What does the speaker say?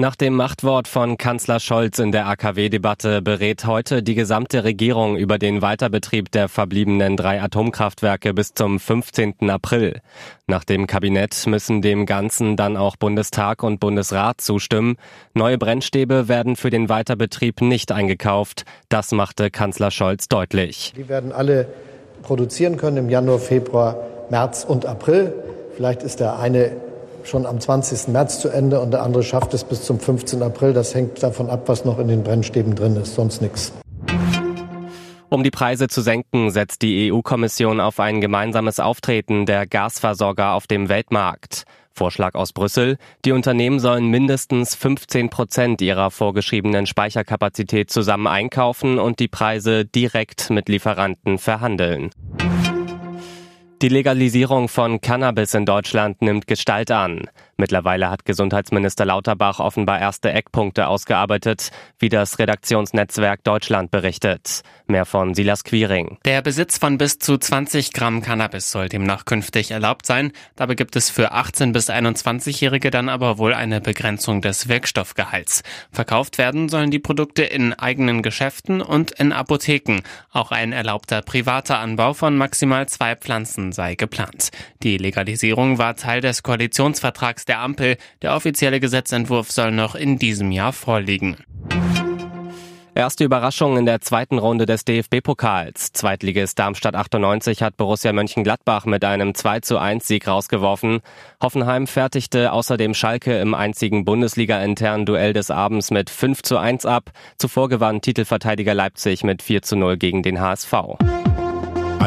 Nach dem Machtwort von Kanzler Scholz in der AKW-Debatte berät heute die gesamte Regierung über den Weiterbetrieb der verbliebenen drei Atomkraftwerke bis zum 15. April. Nach dem Kabinett müssen dem Ganzen dann auch Bundestag und Bundesrat zustimmen. Neue Brennstäbe werden für den Weiterbetrieb nicht eingekauft. Das machte Kanzler Scholz deutlich. Die werden alle produzieren können im Januar, Februar, März und April. Vielleicht ist der eine schon am 20. März zu Ende und der andere schafft es bis zum 15. April. Das hängt davon ab, was noch in den Brennstäben drin ist, sonst nichts. Um die Preise zu senken, setzt die EU-Kommission auf ein gemeinsames Auftreten der Gasversorger auf dem Weltmarkt. Vorschlag aus Brüssel. Die Unternehmen sollen mindestens 15 Prozent ihrer vorgeschriebenen Speicherkapazität zusammen einkaufen und die Preise direkt mit Lieferanten verhandeln. Die Legalisierung von Cannabis in Deutschland nimmt Gestalt an. Mittlerweile hat Gesundheitsminister Lauterbach offenbar erste Eckpunkte ausgearbeitet, wie das Redaktionsnetzwerk Deutschland berichtet. Mehr von Silas Quiring. Der Besitz von bis zu 20 Gramm Cannabis soll demnach künftig erlaubt sein. Dabei gibt es für 18 bis 21-Jährige dann aber wohl eine Begrenzung des Wirkstoffgehalts. Verkauft werden sollen die Produkte in eigenen Geschäften und in Apotheken. Auch ein erlaubter privater Anbau von maximal zwei Pflanzen sei geplant. Die Legalisierung war Teil des Koalitionsvertrags der Ampel. Der offizielle Gesetzentwurf soll noch in diesem Jahr vorliegen. Erste Überraschung in der zweiten Runde des DFB-Pokals. Zweitligist Darmstadt 98 hat Borussia Mönchengladbach mit einem 2 zu 1 Sieg rausgeworfen. Hoffenheim fertigte außerdem Schalke im einzigen Bundesliga-internen Duell des Abends mit 5 zu 1 ab. Zuvor gewann Titelverteidiger Leipzig mit 4 zu 0 gegen den HSV.